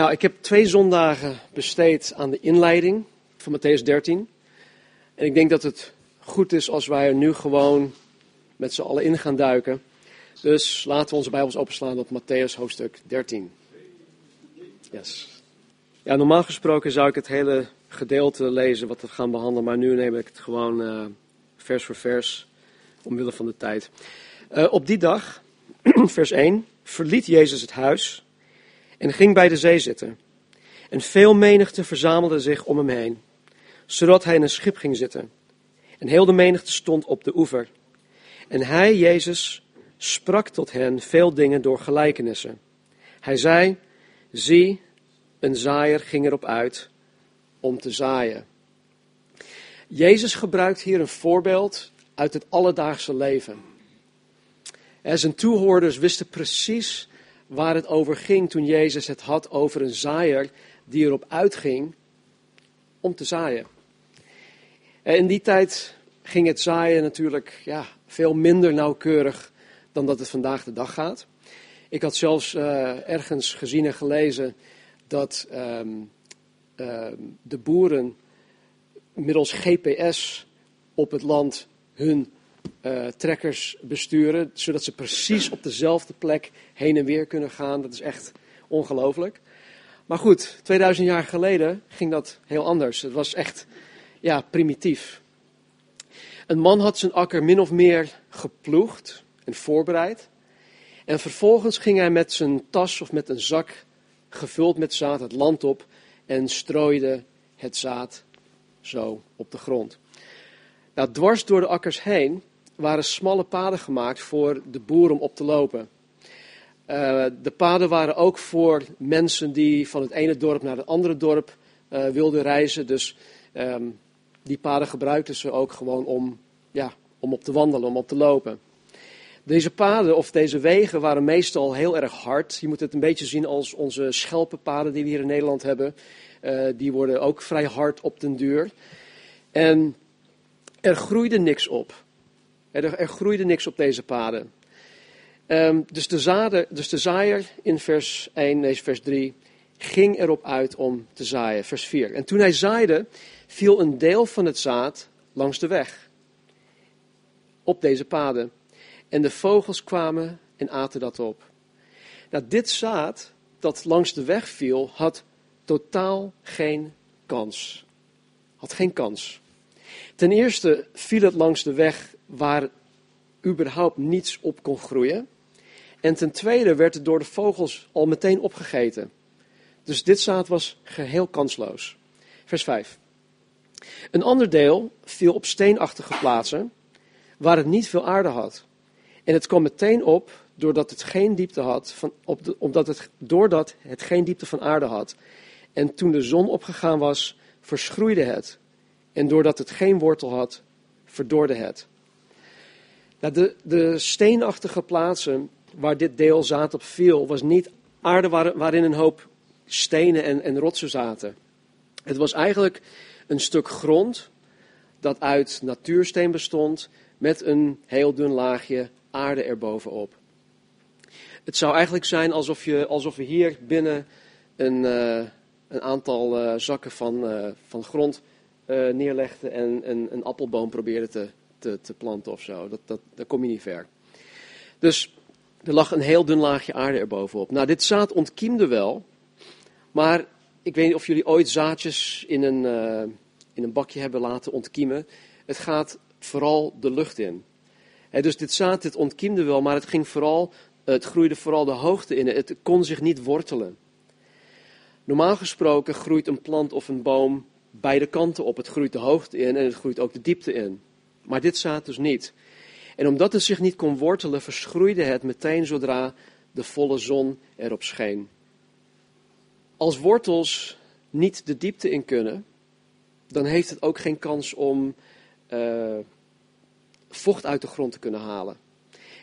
Nou, ik heb twee zondagen besteed aan de inleiding van Matthäus 13. En ik denk dat het goed is als wij er nu gewoon met z'n allen in gaan duiken. Dus laten we onze Bijbels openslaan op Matthäus hoofdstuk 13. Yes. Ja, normaal gesproken zou ik het hele gedeelte lezen wat we gaan behandelen, maar nu neem ik het gewoon uh, vers voor vers, omwille van de tijd. Uh, op die dag, vers 1, verliet Jezus het huis en ging bij de zee zitten. En veel menigte verzamelde zich om hem heen, zodat hij in een schip ging zitten. En heel de menigte stond op de oever. En hij, Jezus, sprak tot hen veel dingen door gelijkenissen. Hij zei, zie, een zaaier ging erop uit om te zaaien. Jezus gebruikt hier een voorbeeld uit het alledaagse leven. En zijn toehoorders wisten precies waar het over ging toen Jezus het had over een zaaier die erop uitging om te zaaien. En in die tijd ging het zaaien natuurlijk ja, veel minder nauwkeurig dan dat het vandaag de dag gaat. Ik had zelfs uh, ergens gezien en gelezen dat um, um, de boeren middels GPS op het land hun uh, trekkers besturen, zodat ze precies op dezelfde plek heen en weer kunnen gaan. Dat is echt ongelooflijk. Maar goed, 2000 jaar geleden ging dat heel anders. Het was echt ja, primitief. Een man had zijn akker min of meer geploegd en voorbereid. En vervolgens ging hij met zijn tas of met een zak gevuld met zaad het land op en strooide het zaad zo op de grond. Nou, dwars door de akkers heen waren smalle paden gemaakt voor de boer om op te lopen. Uh, de paden waren ook voor mensen die van het ene dorp naar het andere dorp uh, wilden reizen. Dus um, die paden gebruikten ze ook gewoon om, ja, om op te wandelen, om op te lopen. Deze paden of deze wegen waren meestal heel erg hard. Je moet het een beetje zien als onze schelpenpaden die we hier in Nederland hebben. Uh, die worden ook vrij hard op den duur. En er groeide niks op. Er, er groeide niks op deze paden. Um, dus, de zader, dus de zaaier in vers 1, nee, vers 3, ging erop uit om te zaaien. Vers 4. En toen hij zaaide, viel een deel van het zaad langs de weg. Op deze paden. En de vogels kwamen en aten dat op. Nou, dit zaad dat langs de weg viel, had totaal geen kans. Had geen kans. Ten eerste viel het langs de weg waar überhaupt niets op kon groeien. En ten tweede werd het door de vogels al meteen opgegeten. Dus dit zaad was geheel kansloos. Vers 5. Een ander deel viel op steenachtige plaatsen waar het niet veel aarde had. En het kwam meteen op doordat het geen diepte had, van, op omdat het, doordat het geen diepte van aarde had. En toen de zon opgegaan was, verschroeide het. En doordat het geen wortel had, verdorde het. Nou, de, steenachtige plaatsen waar dit deel zaad op viel, was niet aarde waarin een hoop stenen en, en rotsen zaten. Het was eigenlijk een stuk grond dat uit natuursteen bestond met een heel dun laagje aarde erbovenop. Het zou eigenlijk zijn alsof, je, alsof we hier binnen een, uh, een aantal uh, zakken van, uh, van grond neerlegden en een, een appelboom probeerden te, te, te planten of zo. Dat, dat, daar kom je niet ver. Dus er lag een heel dun laagje aarde erbovenop. Nou, dit zaad ontkiemde wel, maar ik weet niet of jullie ooit zaadjes in een, in een bakje hebben laten ontkiemen. Het gaat vooral de lucht in. Dus dit zaad, dit ontkiemde wel, maar het, ging vooral, het groeide vooral de hoogte in. Het kon zich niet wortelen. Normaal gesproken groeit een plant of een boom beide kanten op. Het groeit de hoogte in en het groeit ook de diepte in. Maar dit zaad dus niet. En omdat het zich niet kon wortelen, verschroeide het meteen zodra de volle zon erop scheen. Als wortels niet de diepte in kunnen, dan heeft het ook geen kans om uh, vocht uit de grond te kunnen halen.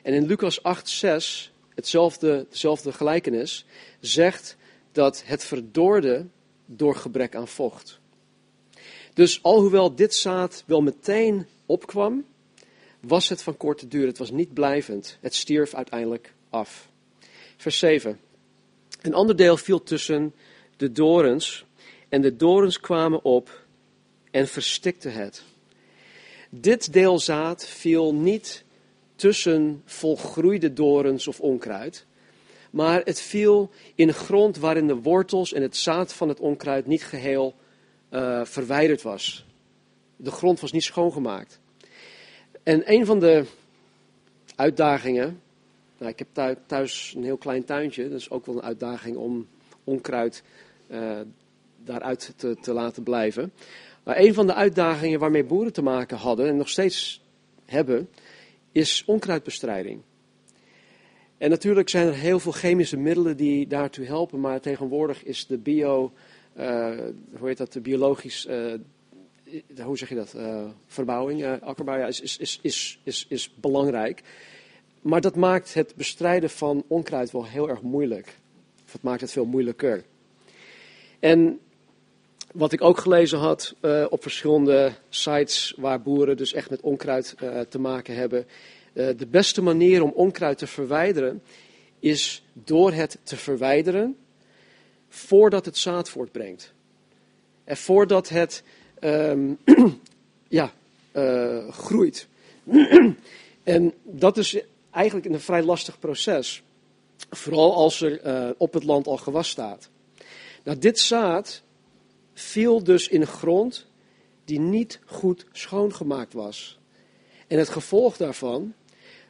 En in Lucas 8, 6, hetzelfde, dezelfde gelijkenis, zegt dat het verdorde door gebrek aan vocht. Dus alhoewel dit zaad wel meteen opkwam, was het van korte duur. Het was niet blijvend. Het stierf uiteindelijk af. Vers 7. Een ander deel viel tussen de dorens en de dorens kwamen op en verstikten het. Dit deel zaad viel niet tussen volgroeide dorens of onkruid, maar het viel in grond waarin de wortels en het zaad van het onkruid niet geheel uh, verwijderd was. De grond was niet schoongemaakt. En een van de uitdagingen, nou, ik heb thuis een heel klein tuintje, dat is ook wel een uitdaging om onkruid uh, daaruit te, te laten blijven. Maar een van de uitdagingen waarmee boeren te maken hadden en nog steeds hebben, is onkruidbestrijding. En natuurlijk zijn er heel veel chemische middelen die daartoe helpen, maar tegenwoordig is de bio, uh, hoe heet dat, de biologisch, uh, hoe zeg je dat, uh, verbouwing, akkerbouw, ja, is, is, is, is, is, belangrijk. Maar dat maakt het bestrijden van onkruid wel heel erg moeilijk. Of het maakt het veel moeilijker. En wat ik ook gelezen had uh, op verschillende sites waar boeren dus echt met onkruid uh, te maken hebben. Uh, de beste manier om onkruid te verwijderen is door het te verwijderen voordat het zaad voortbrengt. En voordat het um, ja, groeit. en dat is eigenlijk een vrij lastig proces. Vooral als er op het land al gewas staat. Nou, dit zaad viel dus in grond die niet goed schoongemaakt was. En het gevolg daarvan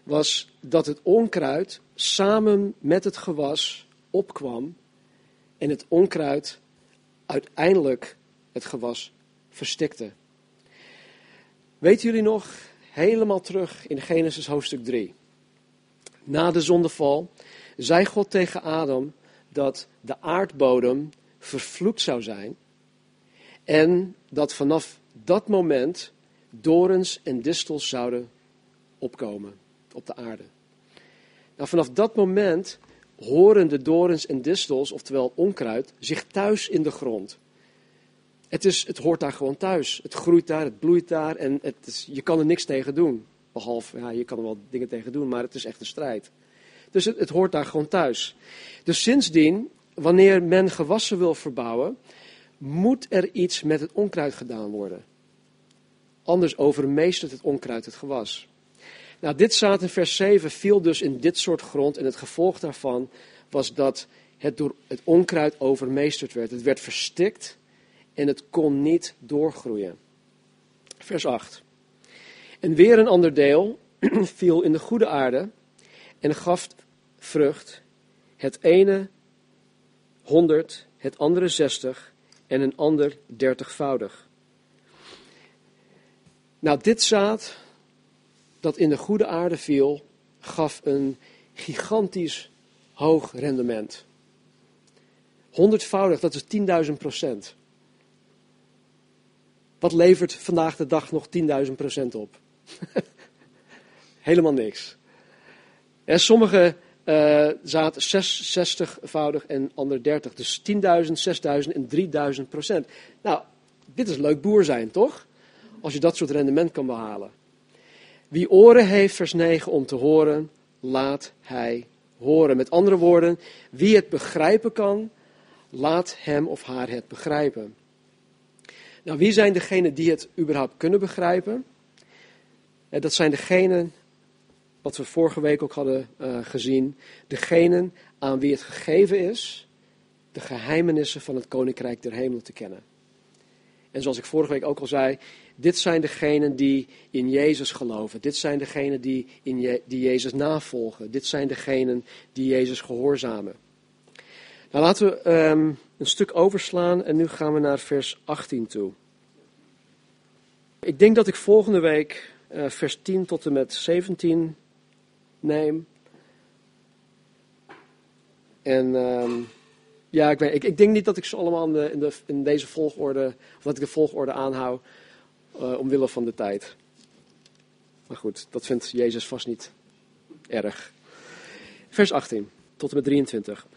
was dat het onkruid samen met het gewas opkwam en het onkruid uiteindelijk het gewas verstikte. Weten jullie nog, helemaal terug in Genesis hoofdstuk 3. Na de zondeval zei God tegen Adam dat de aardbodem vervloekt zou zijn en dat vanaf dat moment dorens en distels zouden opkomen op de aarde. Nou, vanaf dat moment horen de dorens en distels, oftewel onkruid, zich thuis in de grond. Het, is, het hoort daar gewoon thuis. Het groeit daar, het bloeit daar en het is, je kan er niks tegen doen. Behalve, ja, je kan er wel dingen tegen doen, maar het is echt een strijd. Dus het, het hoort daar gewoon thuis. Dus sindsdien, wanneer men gewassen wil verbouwen, moet er iets met het onkruid gedaan worden. Anders overmeestert het onkruid het gewas. Nou, dit staat in vers 7, viel dus in dit soort grond en het gevolg daarvan was dat het door het onkruid overmeesterd werd. Het werd verstikt en het kon niet doorgroeien. Vers 8. En weer een ander deel viel in de goede aarde en gaf vrucht. Het ene honderd, het andere zestig en een ander dertigvoudig. Nou, dit zaad dat in de goede aarde viel, gaf een gigantisch hoog rendement. Honderdvoudig, dat is 10.000 procent. Wat levert vandaag de dag nog 10.000 procent op? Helemaal niks. En sommige uh, zaten 60-voudig en ander 30. Dus 10.000, 6.000 en 3.000 procent. Nou, dit is leuk boer zijn, toch? Als je dat soort rendement kan behalen. Wie oren heeft, vers 9, om te horen, laat hij horen. Met andere woorden, wie het begrijpen kan, laat hem of haar het begrijpen. Nou, wie zijn degenen die het überhaupt kunnen begrijpen? Dat zijn degenen wat we vorige week ook hadden uh, gezien, degenen aan wie het gegeven is de geheimenissen van het koninkrijk der hemelen te kennen. En zoals ik vorige week ook al zei, dit zijn degenen die in Jezus geloven. Dit zijn degenen die, in die Jezus navolgen. Dit zijn degenen die Jezus gehoorzamen. Nou, laten we um, een stuk overslaan en nu gaan we naar vers 18 toe. Ik denk dat ik volgende week uh, vers 10 tot en met 17 neem. En um, ja, ik, ik, ik, denk niet dat ik ze allemaal in, de, in, de, in deze volgorde, of dat ik de volgorde aanhoud uh, omwille van de tijd. Maar goed, dat vindt Jezus vast niet erg. Vers 18 tot en met 23.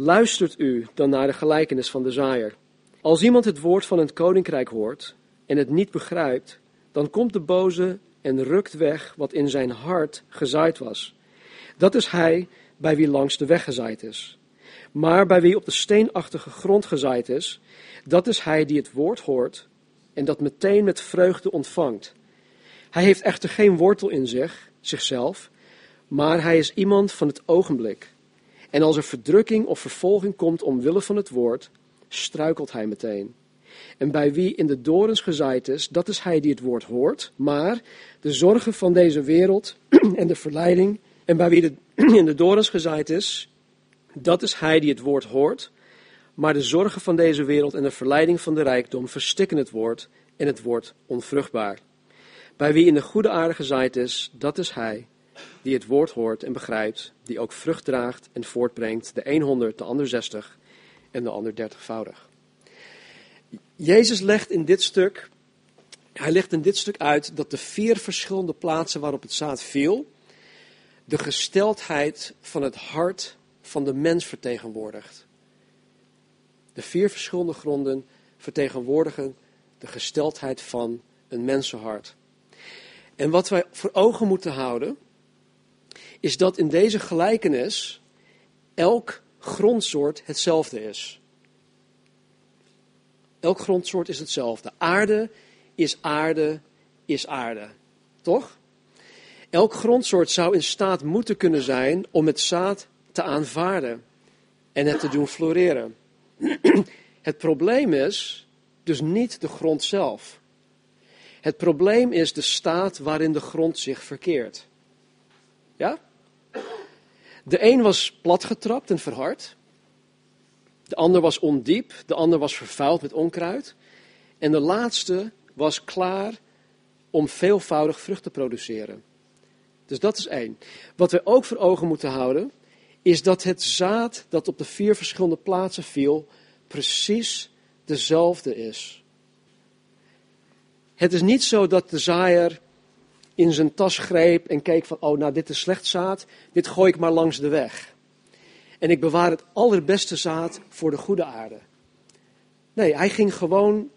Luistert u dan naar de gelijkenis van de zaaier. Als iemand het woord van het koninkrijk hoort en het niet begrijpt, dan komt de boze en rukt weg wat in zijn hart gezaaid was. Dat is hij bij wie langs de weg gezaaid is. Maar bij wie op de steenachtige grond gezaaid is, dat is hij die het woord hoort en dat meteen met vreugde ontvangt. Hij heeft echter geen wortel in zich, zichzelf, maar hij is iemand van het ogenblik. En als er verdrukking of vervolging komt omwille van het woord, struikelt hij meteen. En bij wie in de dorens gezaaid is, dat is hij die het woord hoort, maar de zorgen van deze wereld en de verleiding, en bij wie in de dorens gezaaid is, dat is hij die het woord hoort, maar de zorgen van deze wereld en de verleiding van de rijkdom verstikken het woord en het wordt onvruchtbaar. Bij wie in de goede aarde gezaaid is, dat is hij die het woord hoort en begrijpt, die ook vrucht draagt en voortbrengt, de een honderd, de ander zestig en de ander dertigvoudig. Jezus legt in dit stuk, hij legt in dit stuk uit dat de vier verschillende plaatsen waarop het zaad viel, de gesteldheid van het hart van de mens vertegenwoordigt. De vier verschillende gronden vertegenwoordigen de gesteldheid van een mensenhart. En wat wij voor ogen moeten houden, is dat in deze gelijkenis elk grondsoort hetzelfde is. Elk grondsoort is hetzelfde. Aarde is aarde, is aarde. Toch? Elk grondsoort zou in staat moeten kunnen zijn om het zaad te aanvaarden en het te doen floreren. Het probleem is dus niet de grond zelf. Het probleem is de staat waarin de grond zich verkeert. Ja? De een was platgetrapt en verhard. De ander was ondiep. De ander was vervuild met onkruid. En de laatste was klaar om veelvoudig vrucht te produceren. Dus dat is één. Wat we ook voor ogen moeten houden, is dat het zaad dat op de vier verschillende plaatsen viel, precies dezelfde is. Het is niet zo dat de zaaier in zijn tas greep en keek van, oh nou dit is slecht zaad, dit gooi ik maar langs de weg. En ik bewaar het allerbeste zaad voor de goede aarde. Nee, hij ging gewoon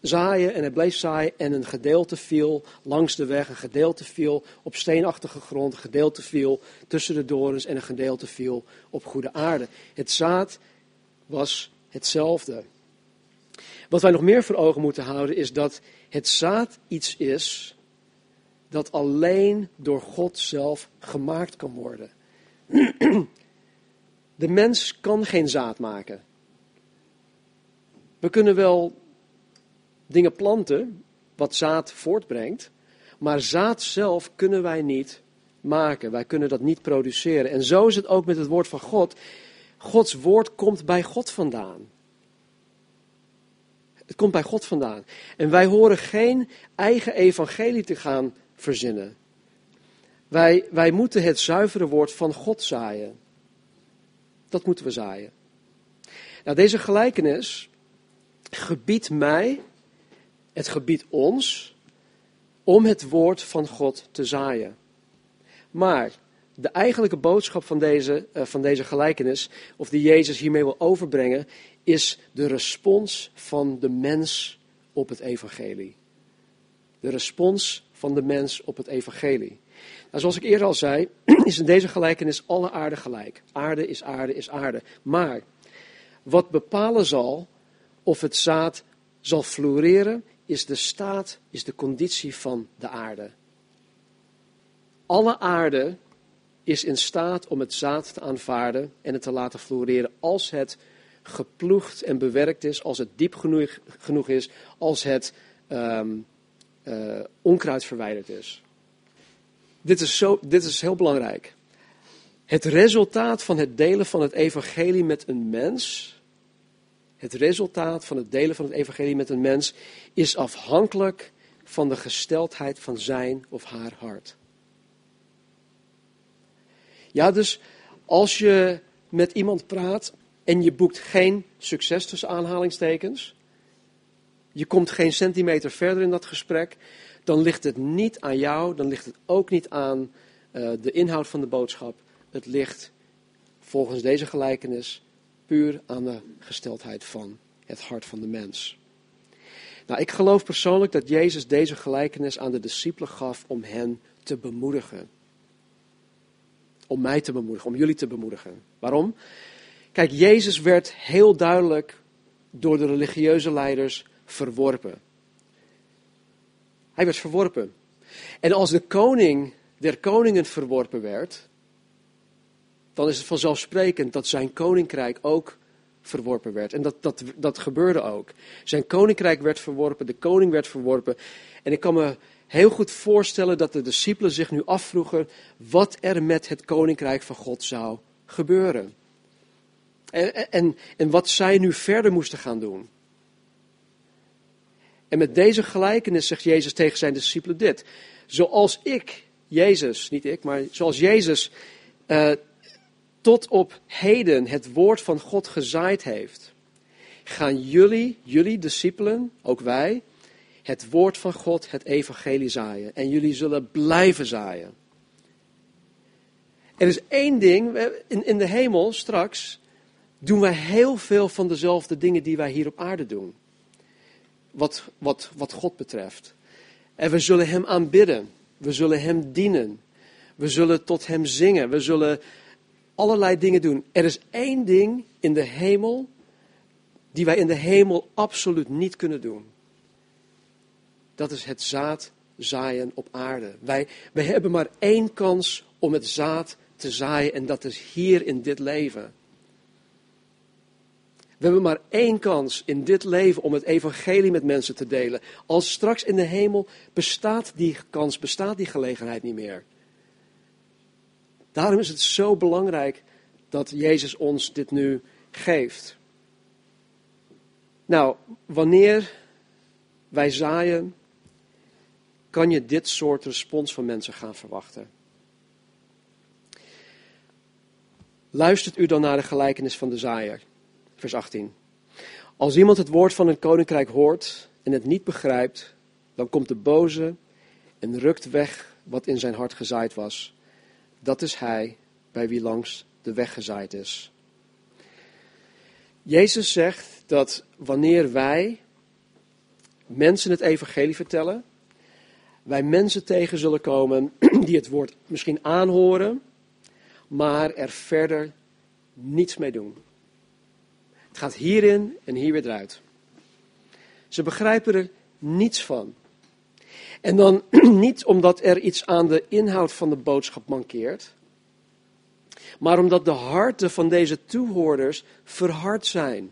zaaien en hij bleef zaaien en een gedeelte viel langs de weg, een gedeelte viel op steenachtige grond, een gedeelte viel tussen de dorens en een gedeelte viel op goede aarde. Het zaad was hetzelfde. Wat wij nog meer voor ogen moeten houden is dat het zaad iets is dat alleen door God zelf gemaakt kan worden. De mens kan geen zaad maken. We kunnen wel dingen planten wat zaad voortbrengt, maar zaad zelf kunnen wij niet maken. Wij kunnen dat niet produceren. En zo is het ook met het woord van God. Gods woord komt bij God vandaan. Het komt bij God vandaan. En wij horen geen eigen evangelie te gaan verzinnen. Wij, wij moeten het zuivere woord van God zaaien. Dat moeten we zaaien. Nou, deze gelijkenis gebiedt mij, het gebiedt ons, om het woord van God te zaaien. Maar de eigenlijke boodschap van deze, uh, van deze gelijkenis, of die Jezus hiermee wil overbrengen, is de respons van de mens op het evangelie. De respons van de mens op het evangelie. Nou, zoals ik eerder al zei, is in deze gelijkenis alle aarde gelijk. Aarde is aarde is aarde. Maar wat bepalen zal of het zaad zal floreren, is de staat, is de conditie van de aarde. Alle aarde is in staat om het zaad te aanvaarden en het te laten floreren als het geploegd en bewerkt is, als het diep genoeg, genoeg is, als het um, uh, onkruid verwijderd is. Dit is, zo, dit is heel belangrijk. Het resultaat van het delen van het evangelie met een mens, het resultaat van het delen van het evangelie met een mens, is afhankelijk van de gesteldheid van zijn of haar hart. Ja, dus als je met iemand praat en je boekt geen succes tussen aanhalingstekens, je komt geen centimeter verder in dat gesprek, dan ligt het niet aan jou, dan ligt het ook niet aan uh, de inhoud van de boodschap. Het ligt volgens deze gelijkenis puur aan de gesteldheid van het hart van de mens. Nou, ik geloof persoonlijk dat Jezus deze gelijkenis aan de discipelen gaf om hen te bemoedigen. Om mij te bemoedigen, om jullie te bemoedigen. Waarom? Kijk, Jezus werd heel duidelijk door de religieuze leiders verworpen. Hij werd verworpen. En als de koning der koningen verworpen werd, dan is het vanzelfsprekend dat zijn koninkrijk ook verworpen werd. En dat, dat, dat gebeurde ook. Zijn koninkrijk werd verworpen, de koning werd verworpen. En ik kan me heel goed voorstellen dat de discipelen zich nu afvroegen wat er met het koninkrijk van God zou gebeuren. En, en, en wat zij nu verder moesten gaan doen. En met deze gelijkenis zegt Jezus tegen zijn discipelen dit. Zoals ik, Jezus, niet ik, maar zoals Jezus uh, tot op heden het woord van God gezaaid heeft, gaan jullie, jullie discipelen, ook wij, het woord van God, het evangelie zaaien. En jullie zullen blijven zaaien. Er is één ding, in, in de hemel straks doen wij heel veel van dezelfde dingen die wij hier op aarde doen. Wat, wat, wat God betreft. En we zullen Hem aanbidden. We zullen Hem dienen. We zullen tot Hem zingen. We zullen allerlei dingen doen. Er is één ding in de hemel die wij in de hemel absoluut niet kunnen doen. Dat is het zaad zaaien op aarde. Wij, wij hebben maar één kans om het zaad te zaaien en dat is hier in dit leven. We hebben maar één kans in dit leven om het evangelie met mensen te delen. Als straks in de hemel bestaat die kans, bestaat die gelegenheid niet meer. Daarom is het zo belangrijk dat Jezus ons dit nu geeft. Nou, wanneer wij zaaien, kan je dit soort respons van mensen gaan verwachten. Luistert u dan naar de gelijkenis van de zaaier, vers 18. Als iemand het woord van het koninkrijk hoort en het niet begrijpt, dan komt de boze en rukt weg wat in zijn hart gezaaid was. Dat is hij bij wie langs de weg gezaaid is. Jezus zegt dat wanneer wij mensen het evangelie vertellen, wij mensen tegen zullen komen die het woord misschien aanhoren, maar er verder niets mee doen. Gaat hierin en hier weer eruit. Ze begrijpen er niets van. En dan niet omdat er iets aan de inhoud van de boodschap mankeert, maar omdat de harten van deze toehoorders verhard zijn.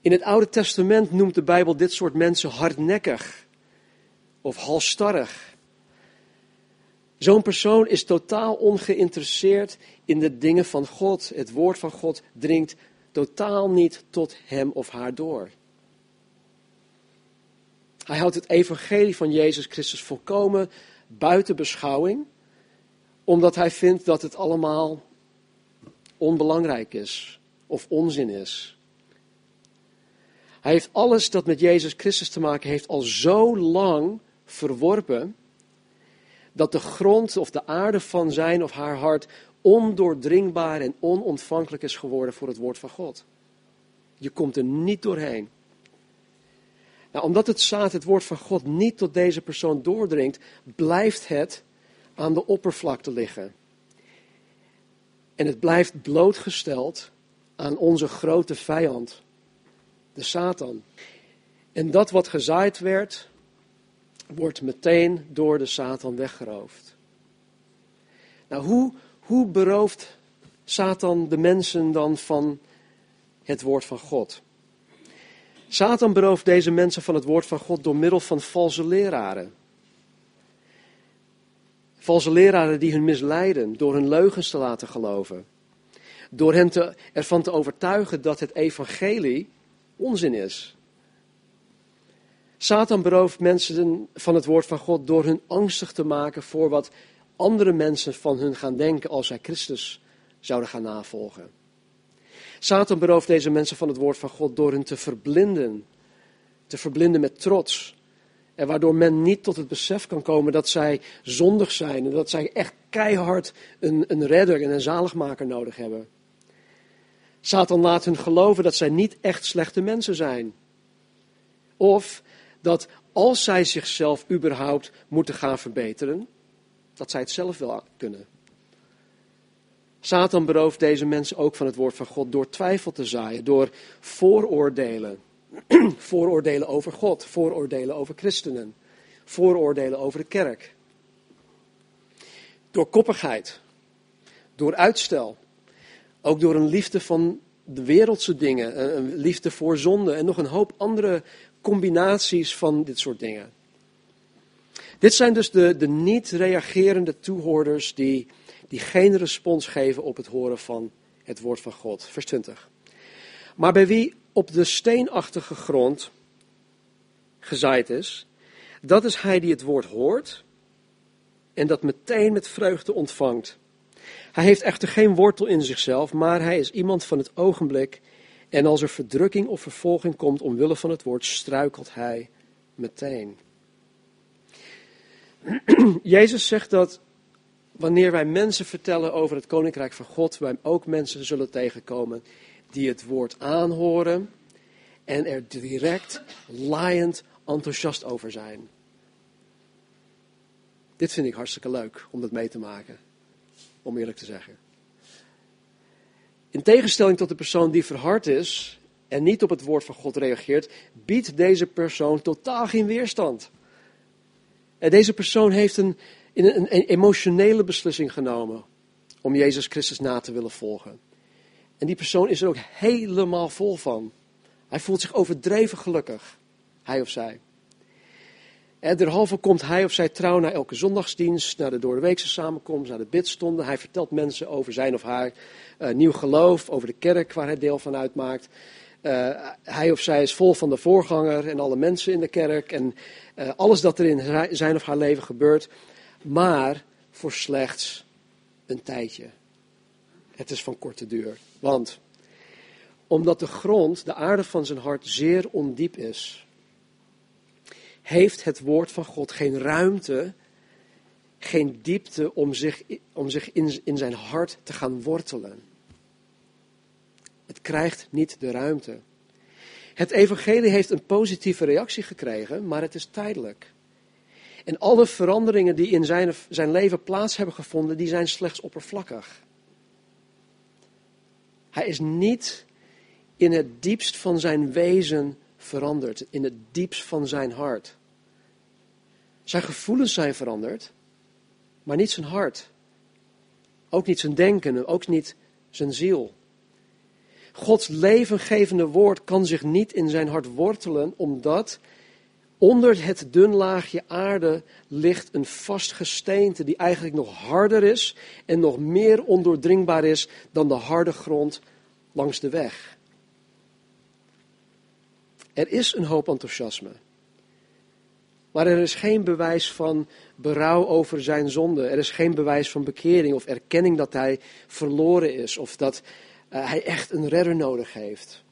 In het Oude Testament noemt de Bijbel dit soort mensen hardnekkig of halstarrig. Zo'n persoon is totaal ongeïnteresseerd in de dingen van God. Het woord van God dringt totaal niet tot hem of haar door. Hij houdt het evangelie van Jezus Christus volkomen buiten beschouwing, omdat hij vindt dat het allemaal onbelangrijk is of onzin is. Hij heeft alles dat met Jezus Christus te maken heeft al zo lang verworpen, dat de grond of de aarde van zijn of haar hart ondoordringbaar en onontvankelijk is geworden voor het woord van God. Je komt er niet doorheen. Nou, omdat het zaad, het woord van God, niet tot deze persoon doordringt, blijft het aan de oppervlakte liggen. En het blijft blootgesteld aan onze grote vijand, de Satan. En dat wat gezaaid werd, wordt meteen door de Satan weggeroofd. Nou, hoe, hoe berooft Satan de mensen dan van het woord van God? Satan berooft deze mensen van het woord van God door middel van valse leraren. Valse leraren die hun misleiden door hun leugens te laten geloven. Door hen te, ervan te overtuigen dat het evangelie onzin is. Satan berooft mensen van het woord van God door hun angstig te maken voor wat andere mensen van hun gaan denken als zij Christus zouden gaan navolgen. Satan berooft deze mensen van het woord van God door hen te verblinden. Te verblinden met trots. En waardoor men niet tot het besef kan komen dat zij zondig zijn. En dat zij echt keihard een, een redder en een zaligmaker nodig hebben. Satan laat hun geloven dat zij niet echt slechte mensen zijn. Of dat als zij zichzelf überhaupt moeten gaan verbeteren, dat zij het zelf wel kunnen. Satan berooft deze mensen ook van het woord van God door twijfel te zaaien, door vooroordelen. vooroordelen over God, vooroordelen over christenen, vooroordelen over de kerk. Door koppigheid, door uitstel, ook door een liefde van de wereldse dingen, een liefde voor zonde en nog een hoop andere combinaties van dit soort dingen. Dit zijn dus de, de niet reagerende toehoorders die, die geen respons geven op het horen van het woord van God. Vers 20. Maar bij wie op de steenachtige grond gezaaid is, dat is hij die het woord hoort en dat meteen met vreugde ontvangt. Hij heeft echter geen wortel in zichzelf, maar hij is iemand van het ogenblik. En als er verdrukking of vervolging komt omwille van het woord, struikelt hij meteen. Jezus zegt dat wanneer wij mensen vertellen over het koninkrijk van God, wij ook mensen zullen tegenkomen die het woord aanhoren en er direct laaiend enthousiast over zijn. Dit vind ik hartstikke leuk om dat mee te maken, om eerlijk te zeggen. In tegenstelling tot de persoon die verhard is en niet op het woord van God reageert, biedt deze persoon totaal geen weerstand. En deze persoon heeft een, een, emotionele beslissing genomen om Jezus Christus na te willen volgen. En die persoon is er ook helemaal vol van. Hij voelt zich overdreven gelukkig, hij of zij. En derhalve komt hij of zij trouw naar elke zondagsdienst, naar de doordeweekse samenkomst, naar de bidstonden. Hij vertelt mensen over zijn of haar uh, nieuw geloof, over de kerk waar hij deel van uitmaakt. Hij of zij is vol van de voorganger en alle mensen in de kerk en alles dat er in zijn of haar leven gebeurt, maar voor slechts een tijdje. Het is van korte duur. Want omdat de grond, de aarde van zijn hart, zeer ondiep is, heeft het woord van God geen ruimte, geen diepte om zich, om zich in, in zijn hart te gaan wortelen. Het krijgt niet de ruimte. Het evangelie heeft een positieve reactie gekregen, maar het is tijdelijk. En alle veranderingen die in zijn, zijn leven plaats hebben gevonden, die zijn slechts oppervlakkig. Hij is niet in het diepst van zijn wezen veranderd, in het diepst van zijn hart. Zijn gevoelens zijn veranderd, maar niet zijn hart. Ook niet zijn denken, ook niet zijn ziel. Gods levengevende woord kan zich niet in zijn hart wortelen, omdat onder het dun laagje aarde ligt een vast gesteente die eigenlijk nog harder is en nog meer ondoordringbaar is dan de harde grond langs de weg. Er is een hoop enthousiasme. Maar er is geen bewijs van berouw over zijn zonde. Er is geen bewijs van bekering of erkenning dat hij verloren is of dat hij echt een redder nodig heeft.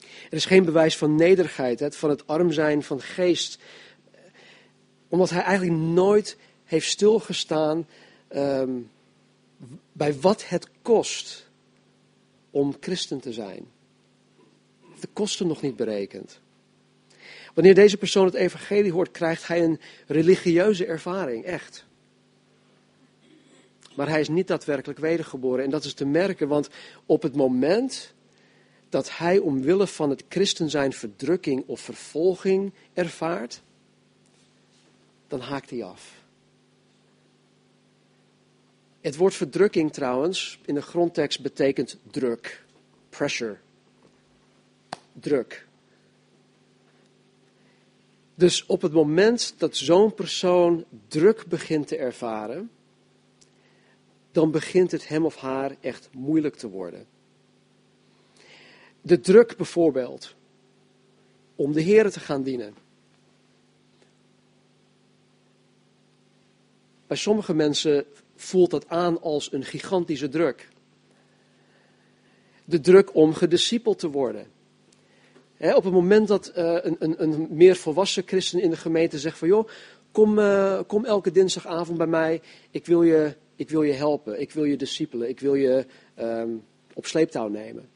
Er is geen bewijs van nederigheid, van het arm zijn van geest. Omdat hij eigenlijk nooit heeft stilgestaan um, bij wat het kost om christen te zijn. De kosten nog niet berekend. Wanneer deze persoon het evangelie hoort, krijgt hij een religieuze ervaring, echt. Maar hij is niet daadwerkelijk wedergeboren. En dat is te merken, want op het moment dat hij omwille van het christen zijn verdrukking of vervolging ervaart, dan haakt hij af. Het woord verdrukking trouwens in de grondtekst betekent druk, pressure, druk. Dus op het moment dat zo'n persoon druk begint te ervaren, dan begint het hem of haar echt moeilijk te worden. De druk bijvoorbeeld om de Heer te gaan dienen. Bij sommige mensen voelt dat aan als een gigantische druk. De druk om gediscipeld te worden op het moment dat uh, een, een, een, meer volwassen christen in de gemeente zegt van joh, kom, uh, kom elke dinsdagavond bij mij, ik wil je, ik wil je helpen, ik wil je discipelen, ik wil je um, op sleeptouw nemen.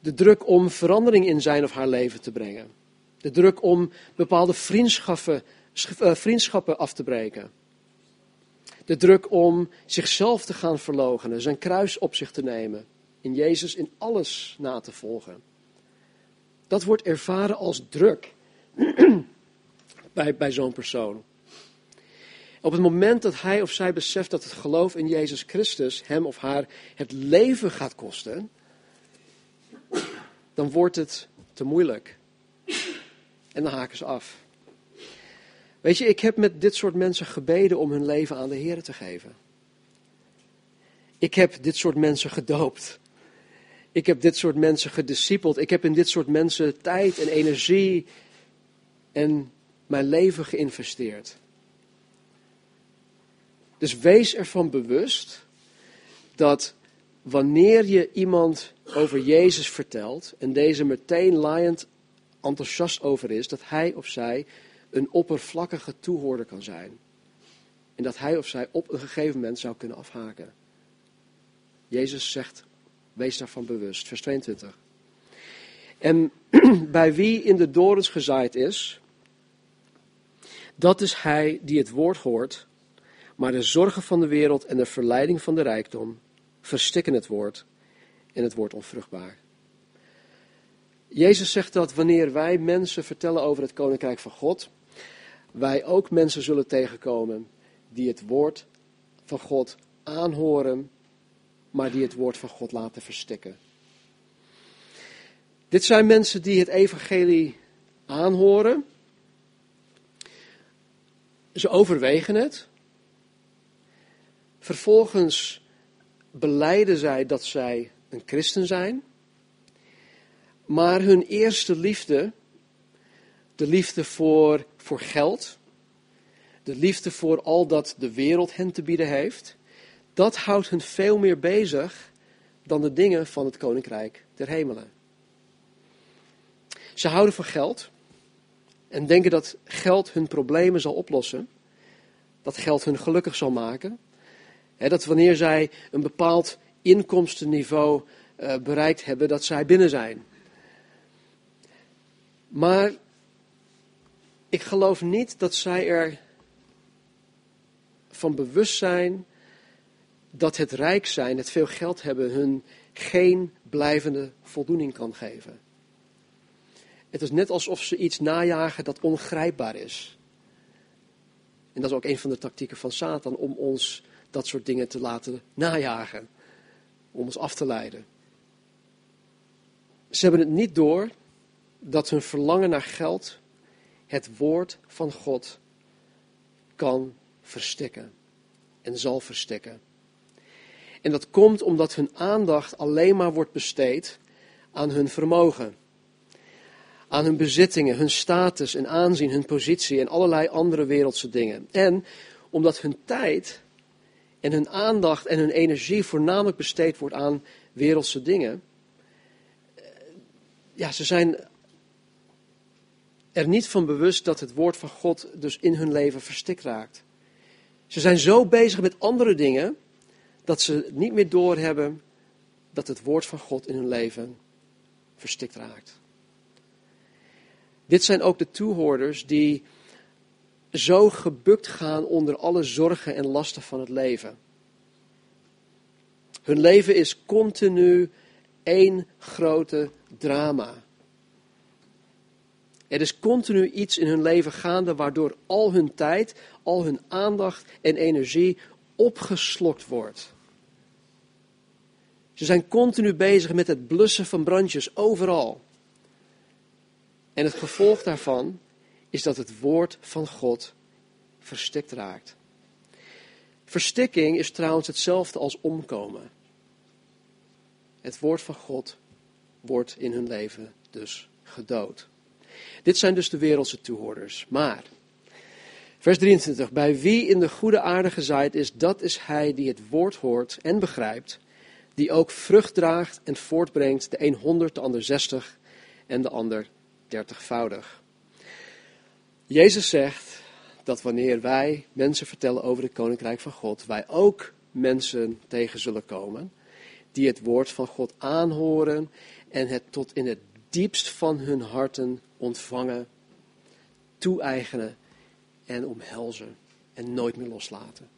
De druk om verandering in zijn of haar leven te brengen. De druk om bepaalde vriendschappen, uh, vriendschappen af te breken. De druk om zichzelf te gaan verloochenen, zijn kruis op zich te nemen, in Jezus in alles na te volgen. Dat wordt ervaren als druk bij, bij zo'n persoon. Op het moment dat hij of zij beseft dat het geloof in Jezus Christus hem of haar het leven gaat kosten, dan wordt het te moeilijk. En dan haken ze af. Weet je, ik heb met dit soort mensen gebeden om hun leven aan de Heer te geven. Ik heb dit soort mensen gedoopt. Ik heb dit soort mensen gediscipeld. Ik heb in dit soort mensen tijd en energie en mijn leven geïnvesteerd. Dus wees ervan bewust dat wanneer je iemand over Jezus vertelt en deze meteen laaiend enthousiast over is, dat hij of zij een oppervlakkige toehoorder kan zijn. En dat hij of zij op een gegeven moment zou kunnen afhaken. Jezus zegt, wees daarvan bewust. Vers 22. En bij wie in de dorens gezaaid is, dat is hij die het woord hoort, maar de zorgen van de wereld en de verleiding van de rijkdom verstikken het woord en het wordt onvruchtbaar. Jezus zegt dat wanneer wij mensen vertellen over het koninkrijk van God, wij ook mensen zullen tegenkomen die het woord van God aanhoren, maar die het woord van God laten verstikken. Dit zijn mensen die het evangelie aanhoren. Ze overwegen het. Vervolgens beleiden zij dat zij een christen zijn. Maar hun eerste liefde, de liefde voor, voor geld, de liefde voor al dat de wereld hen te bieden heeft, dat houdt hen veel meer bezig dan de dingen van het koninkrijk der hemelen. Ze houden van geld en denken dat geld hun problemen zal oplossen, dat geld hun gelukkig zal maken. Dat wanneer zij een bepaald inkomstenniveau uh, bereikt hebben, dat zij binnen zijn. Maar ik geloof niet dat zij er van bewust zijn dat het rijk zijn, het veel geld hebben, hun geen blijvende voldoening kan geven. Het is net alsof ze iets najagen dat ongrijpbaar is. En dat is ook een van de tactieken van Satan om ons dat soort dingen te laten najagen, om ons af te leiden. Ze hebben het niet door dat hun verlangen naar geld het woord van God kan verstikken en zal verstikken. En dat komt omdat hun aandacht alleen maar wordt besteed aan hun vermogen, aan hun bezittingen, hun status en aanzien, hun positie en allerlei andere wereldse dingen. En omdat hun tijd en hun aandacht en hun energie voornamelijk besteed wordt aan wereldse dingen. Eh, ja, ze zijn er niet van bewust dat het woord van God dus in hun leven verstikt raakt. Ze zijn zo bezig met andere dingen dat ze niet meer doorhebben dat het woord van God in hun leven verstikt raakt. Dit zijn ook de toehoorders die zo gebukt gaan onder alle zorgen en lasten van het leven. Hun leven is continu één grote drama. Er is continu iets in hun leven gaande waardoor al hun tijd, al hun aandacht en energie opgeslokt wordt. Ze zijn continu bezig met het blussen van brandjes overal. En het gevolg daarvan is dat het woord van God verstikt raakt. Verstikking is trouwens hetzelfde als omkomen. Het woord van God wordt in hun leven dus gedood. Dit zijn dus de wereldse toehoorders. Maar, vers 23, bij wie in de goede aarde gezaaid is, dat is hij die het woord hoort en begrijpt, die ook vrucht draagt en voortbrengt, de een honderd, de ander zestig en de ander dertigvoudig. Jezus zegt dat wanneer wij mensen vertellen over het koninkrijk van God, wij ook mensen tegen zullen komen die het woord van God aanhoren en het tot in het diepst van hun harten ontvangen, toe-eigenen en omhelzen en nooit meer loslaten.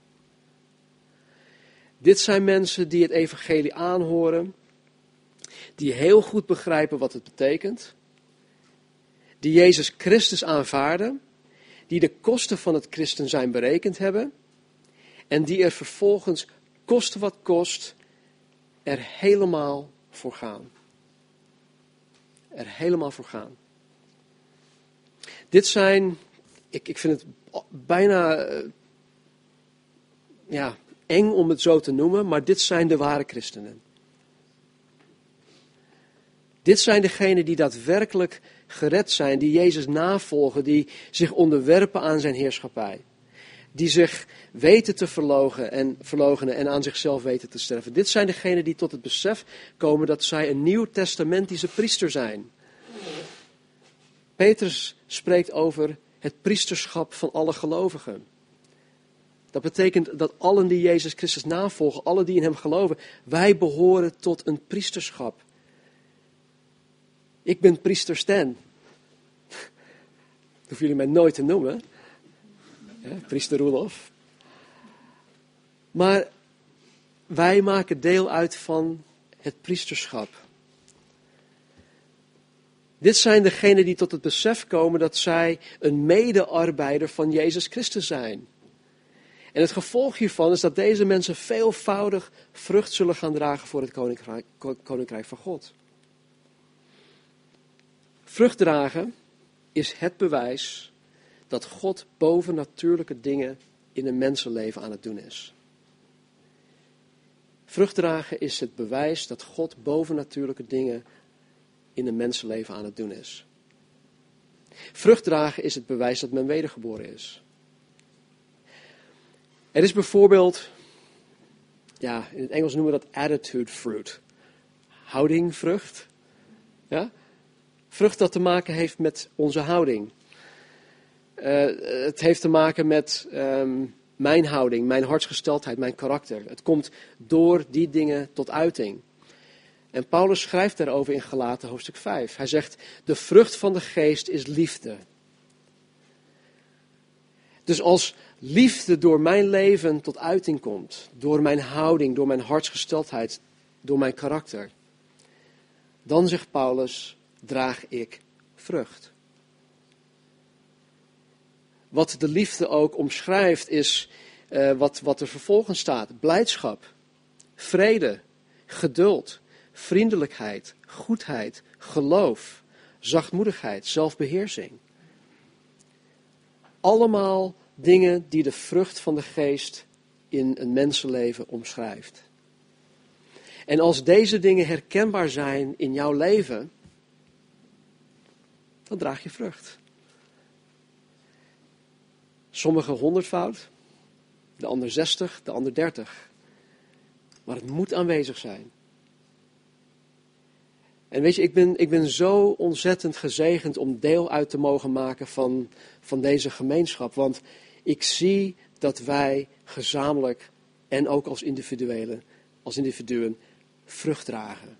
Dit zijn mensen die het evangelie aanhoren, die heel goed begrijpen wat het betekent, die Jezus Christus aanvaarden, die de kosten van het christen zijn berekend hebben en die er vervolgens, koste wat kost, er helemaal voor gaan. Er helemaal voor gaan. Dit zijn, ik, ik vind het bijna eh, ja, eng om het zo te noemen, maar dit zijn de ware christenen. Dit zijn degenen die daadwerkelijk gered zijn, die Jezus navolgen, die zich onderwerpen aan zijn heerschappij. Die zich weten te verlogen en, verlogenen en aan zichzelf weten te sterven. Dit zijn degenen die tot het besef komen dat zij een nieuw testamentische priester zijn. Petrus spreekt over het priesterschap van alle gelovigen. Dat betekent dat allen die Jezus Christus navolgen, allen die in Hem geloven, wij behoren tot een priesterschap. Ik ben priester Stan. Dat hoeven jullie mij nooit te noemen. Ja, priester Roelof. Maar wij maken deel uit van het priesterschap. Dit zijn degenen die tot het besef komen dat zij een medearbeider van Jezus Christus zijn. En het gevolg hiervan is dat deze mensen veelvoudig vrucht zullen gaan dragen voor het koninkrijk, koninkrijk van God. Vrucht dragen is het bewijs dat God bovennatuurlijke dingen in een mensenleven aan het doen is. Vrucht dragen is het bewijs dat God bovennatuurlijke dingen in een mensenleven aan het doen is. Vrucht dragen is het bewijs dat men wedergeboren is. Er is bijvoorbeeld, ja, in het Engels noemen we dat attitude fruit. Houdingvrucht. Ja? Vrucht dat te maken heeft met onze houding. Uh, het heeft te maken met um, mijn houding, mijn hartsgesteldheid, mijn karakter. Het komt door die dingen tot uiting. En Paulus schrijft daarover in Galaten hoofdstuk 5. Hij zegt, de vrucht van de geest is liefde. Dus als liefde door mijn leven tot uiting komt, door mijn houding, door mijn hartsgesteldheid, door mijn karakter, dan zegt Paulus, draag ik vrucht. Wat de liefde ook omschrijft is uh, wat, wat er vervolgens staat. Blijdschap, vrede, geduld, vriendelijkheid, goedheid, geloof, zachtmoedigheid, zelfbeheersing. Allemaal dingen die de vrucht van de geest in een mensenleven omschrijft. En als deze dingen herkenbaar zijn in jouw leven, dan draag je vrucht. Sommige honderdvoud, de ander zestig, de ander dertig. Maar het moet aanwezig zijn. En weet je, ik ben, ik ben zo ontzettend gezegend om deel uit te mogen maken van, van deze gemeenschap. Want ik zie dat wij gezamenlijk en ook als individuelen, als individuen vrucht dragen.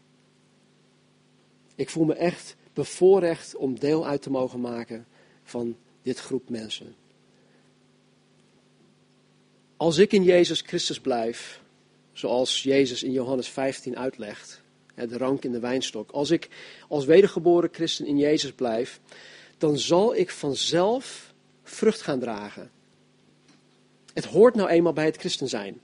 Ik voel me echt bevoorrecht om deel uit te mogen maken van dit groep mensen. Als ik in Jezus Christus blijf, zoals Jezus in Johannes 15 uitlegt, de rank in de wijnstok. Als ik als wedergeboren christen in Jezus blijf, dan zal ik vanzelf vrucht gaan dragen. Het hoort nou eenmaal bij het christen zijn.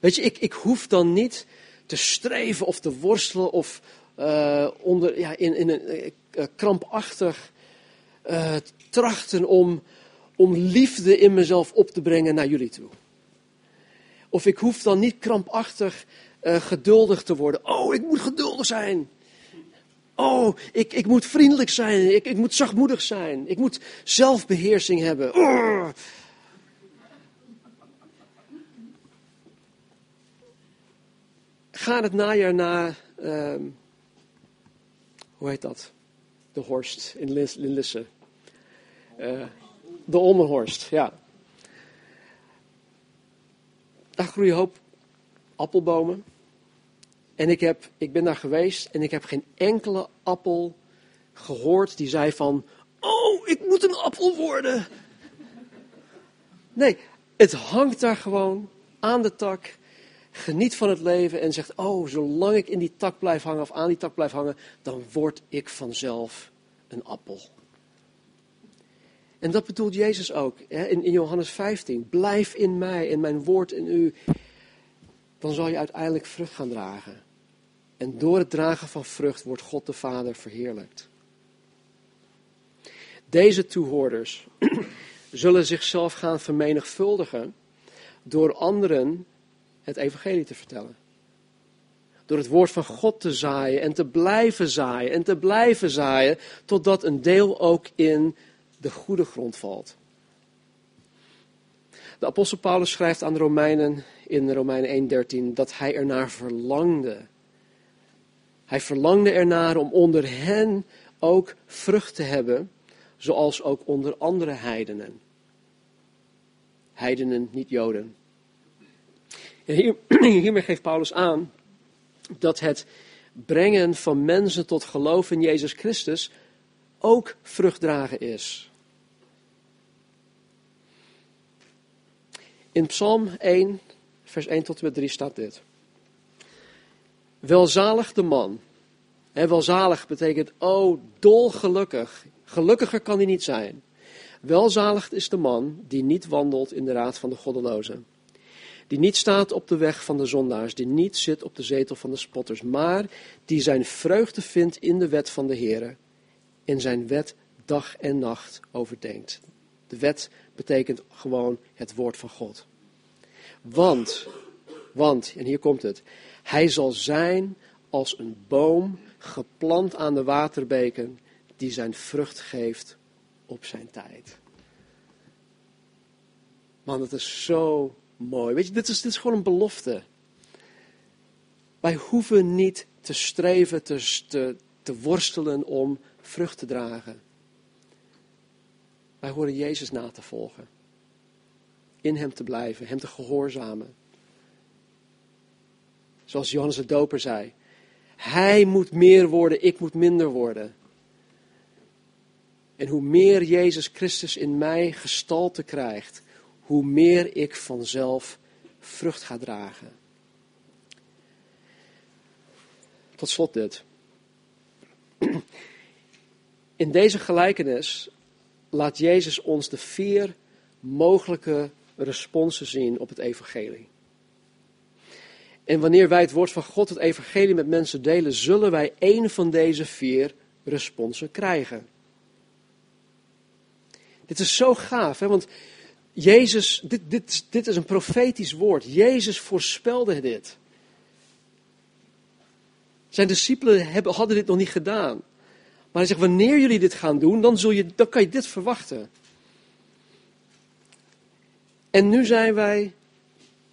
Weet je, ik, ik hoef dan niet te streven of te worstelen of uh, onder, ja, in, in een uh, krampachtig trachten om, om liefde in mezelf op te brengen naar jullie toe. Of ik hoef dan niet krampachtig geduldig te worden. Oh, ik moet geduldig zijn. Oh, ik, ik moet vriendelijk zijn. Ik, ik moet zachtmoedig zijn. Ik moet zelfbeheersing hebben. Ga het najaar na, uh, hoe heet dat? De Horst in, Lisse. Uh, de Olmenhorst, ja. Daar groeien een hoop appelbomen. En ik, heb, ik ben daar geweest en ik heb geen enkele appel gehoord die zei van, oh, ik moet een appel worden. Nee, het hangt daar gewoon aan de tak. Geniet van het leven en zegt, oh, zolang ik in die tak blijf hangen of aan die tak blijf hangen, dan word ik vanzelf een appel. En dat bedoelt Jezus ook hè, in, in Johannes 15. Blijf in mij en mijn woord in u. Dan zal je uiteindelijk vrucht gaan dragen. En door het dragen van vrucht wordt God de Vader verheerlijkt. Deze toehoorders zullen zichzelf gaan vermenigvuldigen door anderen het evangelie te vertellen. Door het woord van God te zaaien en te blijven zaaien en te blijven zaaien, totdat een deel ook in de goede grond valt. De apostel Paulus schrijft aan de Romeinen in Romeinen 1:13 dat hij ernaar verlangde. Hij verlangde ernaar om onder hen ook vrucht te hebben, zoals ook onder andere heidenen. Heidenen, niet Joden. Hier, hiermee geeft Paulus aan dat het brengen van mensen tot geloof in Jezus Christus ook vruchtdragen is. In Psalm 1, vers 1 tot en met 3 staat dit. Welzalig de man. En welzalig betekent, oh, dolgelukkig. Gelukkiger kan hij niet zijn. Welzalig is de man die niet wandelt in de raad van de goddelozen. Die niet staat op de weg van de zondaars, die niet zit op de zetel van de spotters, maar die zijn vreugde vindt in de wet van de Heer. In zijn wet dag en nacht overdenkt. De wet betekent gewoon het woord van God. Want, want, en hier komt het, hij zal zijn als een boom geplant aan de waterbeken die zijn vrucht geeft op zijn tijd. Man, dat is zo mooi. Weet je, dit is, gewoon een belofte. Wij hoeven niet te streven, te, te, te worstelen om vrucht te dragen. Wij horen Jezus na te volgen. In Hem te blijven, Hem te gehoorzamen. Zoals Johannes de Doper zei. Hij moet meer worden, ik moet minder worden. En hoe meer Jezus Christus in mij gestalte krijgt, hoe meer ik vanzelf vrucht ga dragen. Tot slot dit. In deze gelijkenis laat Jezus ons de vier mogelijke responsen zien op het evangelie. En wanneer wij het woord van God, het evangelie met mensen delen, zullen wij één van deze vier responsen krijgen. Dit is zo gaaf, hè? want Jezus, dit, dit, dit is een profetisch woord. Jezus voorspelde dit. Zijn discipelen hebben, hadden dit nog niet gedaan. Maar hij zegt, wanneer jullie dit gaan doen, dan, zul je, dan kan je dit verwachten. En nu zijn wij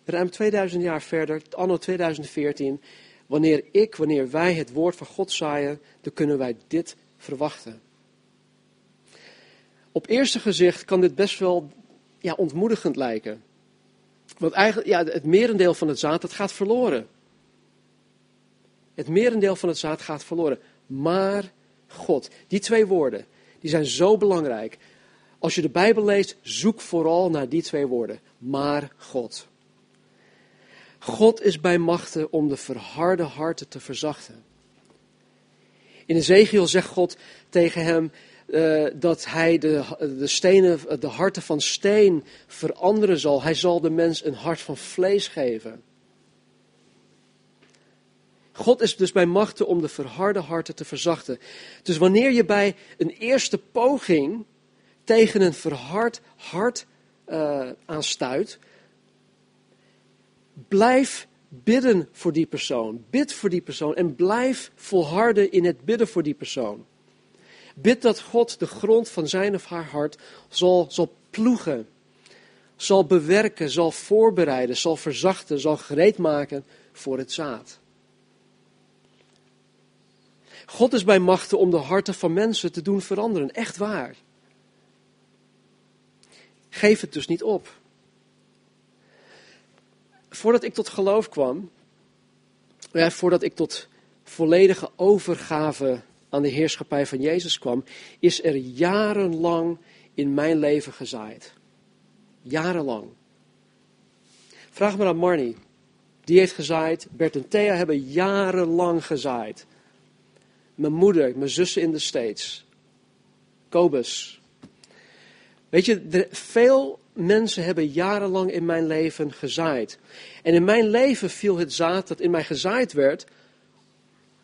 ruim 2000 jaar verder, anno 2014. Wanneer ik, wanneer wij het woord van God zaaien, dan kunnen wij dit verwachten. Op eerste gezicht kan dit best wel ja, ontmoedigend lijken. Want eigenlijk, ja, het merendeel van het zaad, dat gaat verloren. Het merendeel van het zaad gaat verloren. Maar God, die twee woorden, die zijn zo belangrijk. Als je de Bijbel leest, zoek vooral naar die twee woorden. Maar God. God is bij machten om de verharde harten te verzachten. In Ezekiel zegt God tegen hem uh, dat hij de, de, stenen, de harten van steen veranderen zal. Hij zal de mens een hart van vlees geven. God is dus bij machten om de verharde harten te verzachten. Dus wanneer je bij een eerste poging tegen een verhard hart uh, aanstuit, blijf bidden voor die persoon. Bid voor die persoon en blijf volharden in het bidden voor die persoon. Bid dat God de grond van zijn of haar hart zal, zal ploegen, zal bewerken, zal voorbereiden, zal verzachten, zal gereed maken voor het zaad. God is bij machten om de harten van mensen te doen veranderen. Echt waar. Geef het dus niet op. Voordat ik tot geloof kwam, ja, voordat ik tot volledige overgave aan de heerschappij van Jezus kwam, is er jarenlang in mijn leven gezaaid. Jarenlang. Vraag maar aan Marnie, die heeft gezaaid. Bert en Thea hebben jarenlang gezaaid. Mijn moeder, mijn zussen in de States. Kobus. Weet je, veel mensen hebben jarenlang in mijn leven gezaaid. En in mijn leven viel het zaad dat in mij gezaaid werd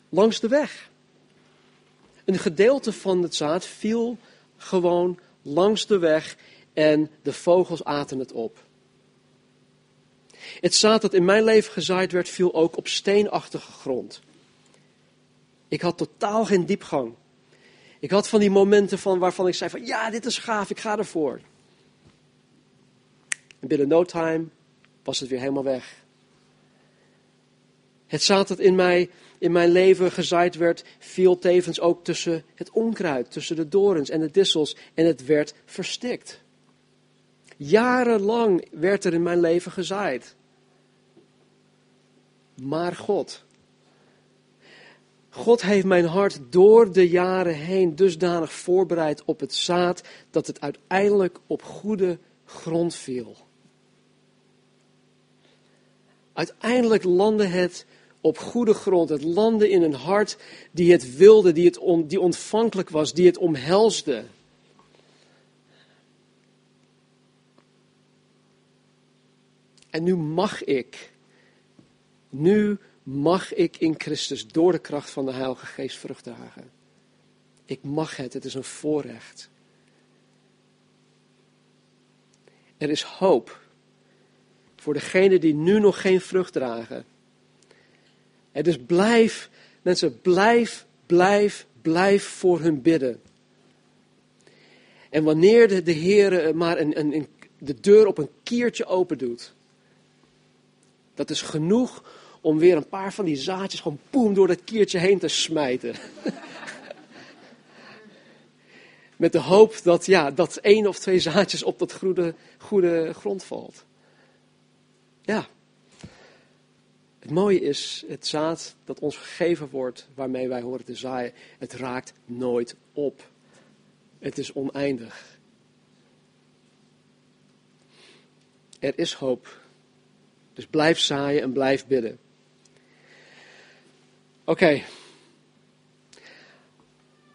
langs de weg. Een gedeelte van het zaad viel gewoon langs de weg en de vogels aten het op. Het zaad dat in mijn leven gezaaid werd, viel ook op steenachtige grond. Ik had totaal geen diepgang. Ik had van die momenten van waarvan ik zei van ja, dit is gaaf, ik ga ervoor. En binnen no time was het weer helemaal weg. Het zaad dat in, mij, in mijn leven gezaaid werd, viel tevens ook tussen het onkruid, tussen de dorens en de dissels en het werd verstikt. Jarenlang werd er in mijn leven gezaaid. Maar God, God heeft mijn hart door de jaren heen dusdanig voorbereid op het zaad dat het uiteindelijk op goede grond viel. Uiteindelijk landde het op goede grond. Het landde in een hart die het wilde, die, het die ontvankelijk was, die het omhelsde. En nu mag ik, nu mag ik in Christus door de kracht van de Heilige Geest vrucht dragen. Ik mag het, het is een voorrecht. Er is hoop voor degenen die nu nog geen vrucht dragen. Dus blijf, mensen, blijf, blijf, blijf voor hun bidden. En wanneer de, de Heer maar een, een, een, de deur op een kiertje open doet, dat is genoeg om weer een paar van die zaadjes gewoon poem door dat kiertje heen te smijten. Met de hoop dat, ja, dat één of twee zaadjes op dat goede, goede grond valt. Ja. Het mooie is, het zaad dat ons gegeven wordt, waarmee wij horen te zaaien, het raakt nooit op. Het is oneindig. Er is hoop. Dus blijf zaaien en blijf bidden. Oké.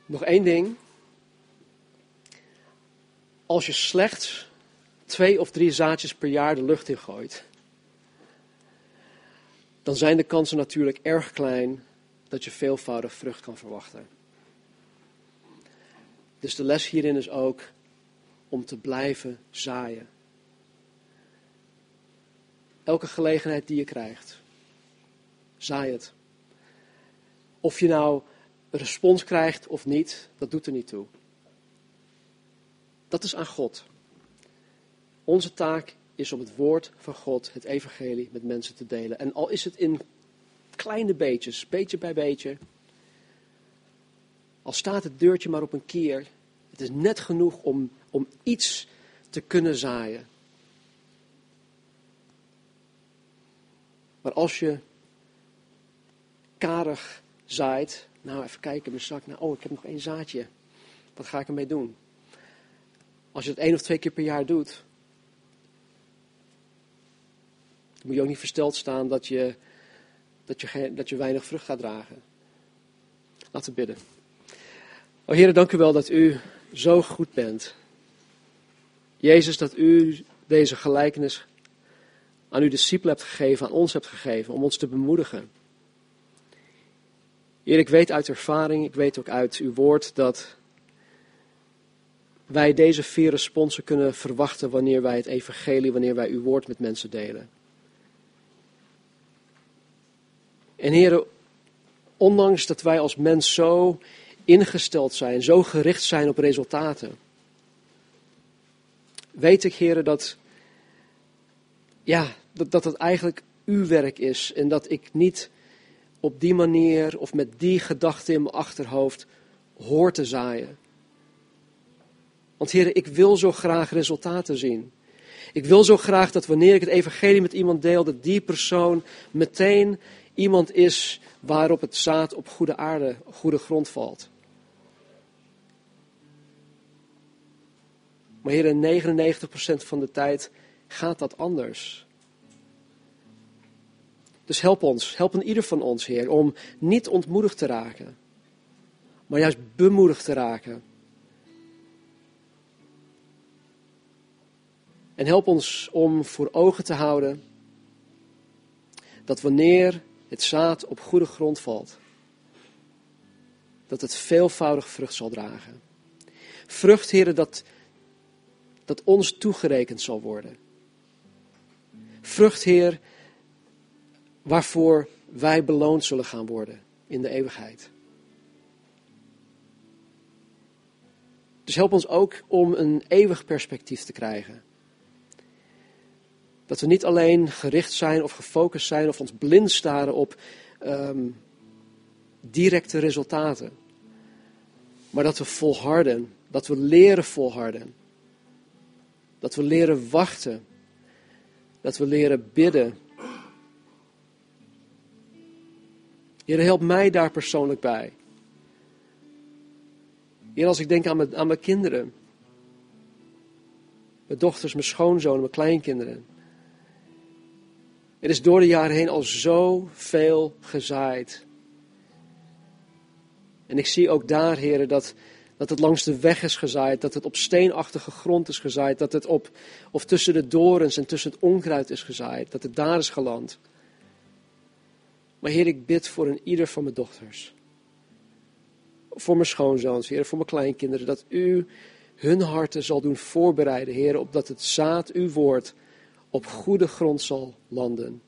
Nog één ding. Als je slechts twee of drie zaadjes per jaar de lucht in gooit, dan zijn de kansen natuurlijk erg klein dat je veelvoudig vrucht kan verwachten. Dus de les hierin is ook om te blijven zaaien. Elke gelegenheid die je krijgt, zaai het. Of je nou een respons krijgt of niet, dat doet er niet toe. Dat is aan God. Onze taak is om het woord van God, het evangelie, met mensen te delen. En al is het in kleine beetjes, beetje bij beetje. Al staat het deurtje maar op een keer, het is net genoeg om, om iets te kunnen zaaien. Maar als je karig zaait, nou even kijken in mijn zak, nou oh ik heb nog één zaadje, wat ga ik ermee doen? Als je het één of twee keer per jaar doet, dan moet je ook niet versteld staan dat je, dat je, dat je weinig vrucht gaat dragen. Laten we bidden. O Heer, dank u wel dat u zo goed bent. Jezus, dat u deze gelijkenis aan uw discipelen hebt gegeven, aan ons hebt gegeven, om ons te bemoedigen. Heer, ik weet uit ervaring, ik weet ook uit uw woord dat wij deze vier responsen kunnen verwachten wanneer wij het evangelie, wanneer wij uw woord met mensen delen. En heren, ondanks dat wij als mens zo ingesteld zijn, zo gericht zijn op resultaten, weet ik, heren, dat, ja, dat, dat het eigenlijk uw werk is en dat ik niet op die manier of met die gedachte in mijn achterhoofd hoor te zaaien. Want heren, ik wil zo graag resultaten zien. Ik wil zo graag dat wanneer ik het evangelie met iemand deel, dat die persoon meteen iemand is waarop het zaad op goede aarde, goede grond valt. Maar heren, 99% van de tijd gaat dat anders. Dus help ons, help een ieder van ons, Heer, om niet ontmoedigd te raken, maar juist bemoedigd te raken. En help ons om voor ogen te houden dat wanneer het zaad op goede grond valt, dat het veelvoudig vrucht zal dragen. Vrucht, heren, dat, dat ons toegerekend zal worden. Vrucht, Heer, waarvoor wij beloond zullen gaan worden in de eeuwigheid. Dus help ons ook om een eeuwig perspectief te krijgen. Dat we niet alleen gericht zijn of gefocust zijn of ons blind staren op ehm, directe resultaten. Maar dat we volharden, dat we leren volharden. Dat we leren wachten. Dat we leren bidden. Heer, help mij daar persoonlijk bij. Heer, als ik denk aan mijn, aan mijn kinderen. Mijn dochters, mijn schoonzonen, mijn kleinkinderen. Er is door de jaren heen al zoveel gezaaid. En ik zie ook daar, heren, dat, dat het langs de weg is gezaaid, dat het op steenachtige grond is gezaaid, dat het op, of tussen de dorens en tussen het onkruid is gezaaid, dat het daar is geland. Maar Heer, ik bid voor een ieder van mijn dochters. Voor mijn schoonzoons, Heer, voor mijn kleinkinderen, dat U hun harten zal doen voorbereiden, Heer, opdat het zaad, uw woord, op goede grond zal landen.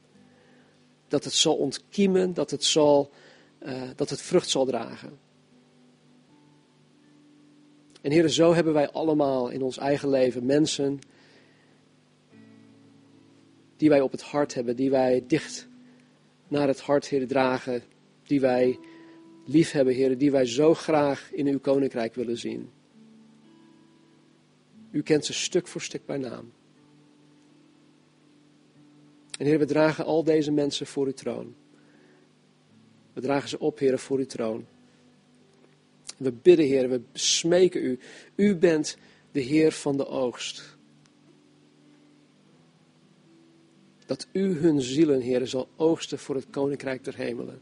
Dat het zal ontkiemen, dat het, zal, uh, dat het vrucht zal dragen. En heren, zo hebben wij allemaal in ons eigen leven mensen die wij op het hart hebben, die wij dicht naar het hart, heren, dragen, die wij lief hebben, heren, die wij zo graag in uw koninkrijk willen zien. U kent ze stuk voor stuk bij naam. En Heer, we dragen al deze mensen voor uw troon. We dragen ze op, Heer, voor uw troon. We bidden, Heer, we smeken u. U bent de Heer van de oogst. Dat u hun zielen, Heer, zal oogsten voor het koninkrijk der hemelen.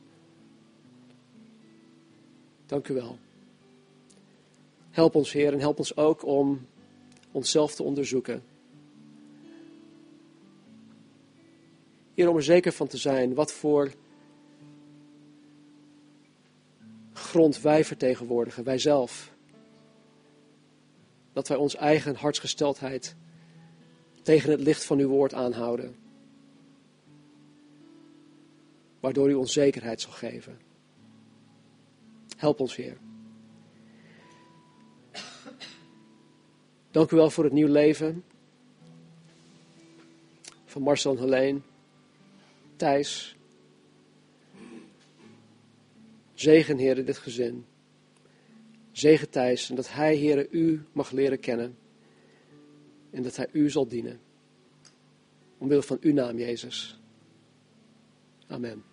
Dank u wel. Help ons, Heer, en help ons ook om onszelf te onderzoeken. Heer, om er zeker van te zijn wat voor grond wij vertegenwoordigen, wij zelf. Dat wij ons eigen hartsgesteldheid tegen het licht van uw woord aanhouden. Waardoor u ons zekerheid zal geven. Help ons, Heer. Dank u wel voor het nieuw leven van Marcel en Helene. Zegen, Heer, dit gezin. Zegen Thijs en dat hij, Heer, u mag leren kennen. En dat hij u zal dienen. Omwille van uw naam, Jezus. Amen.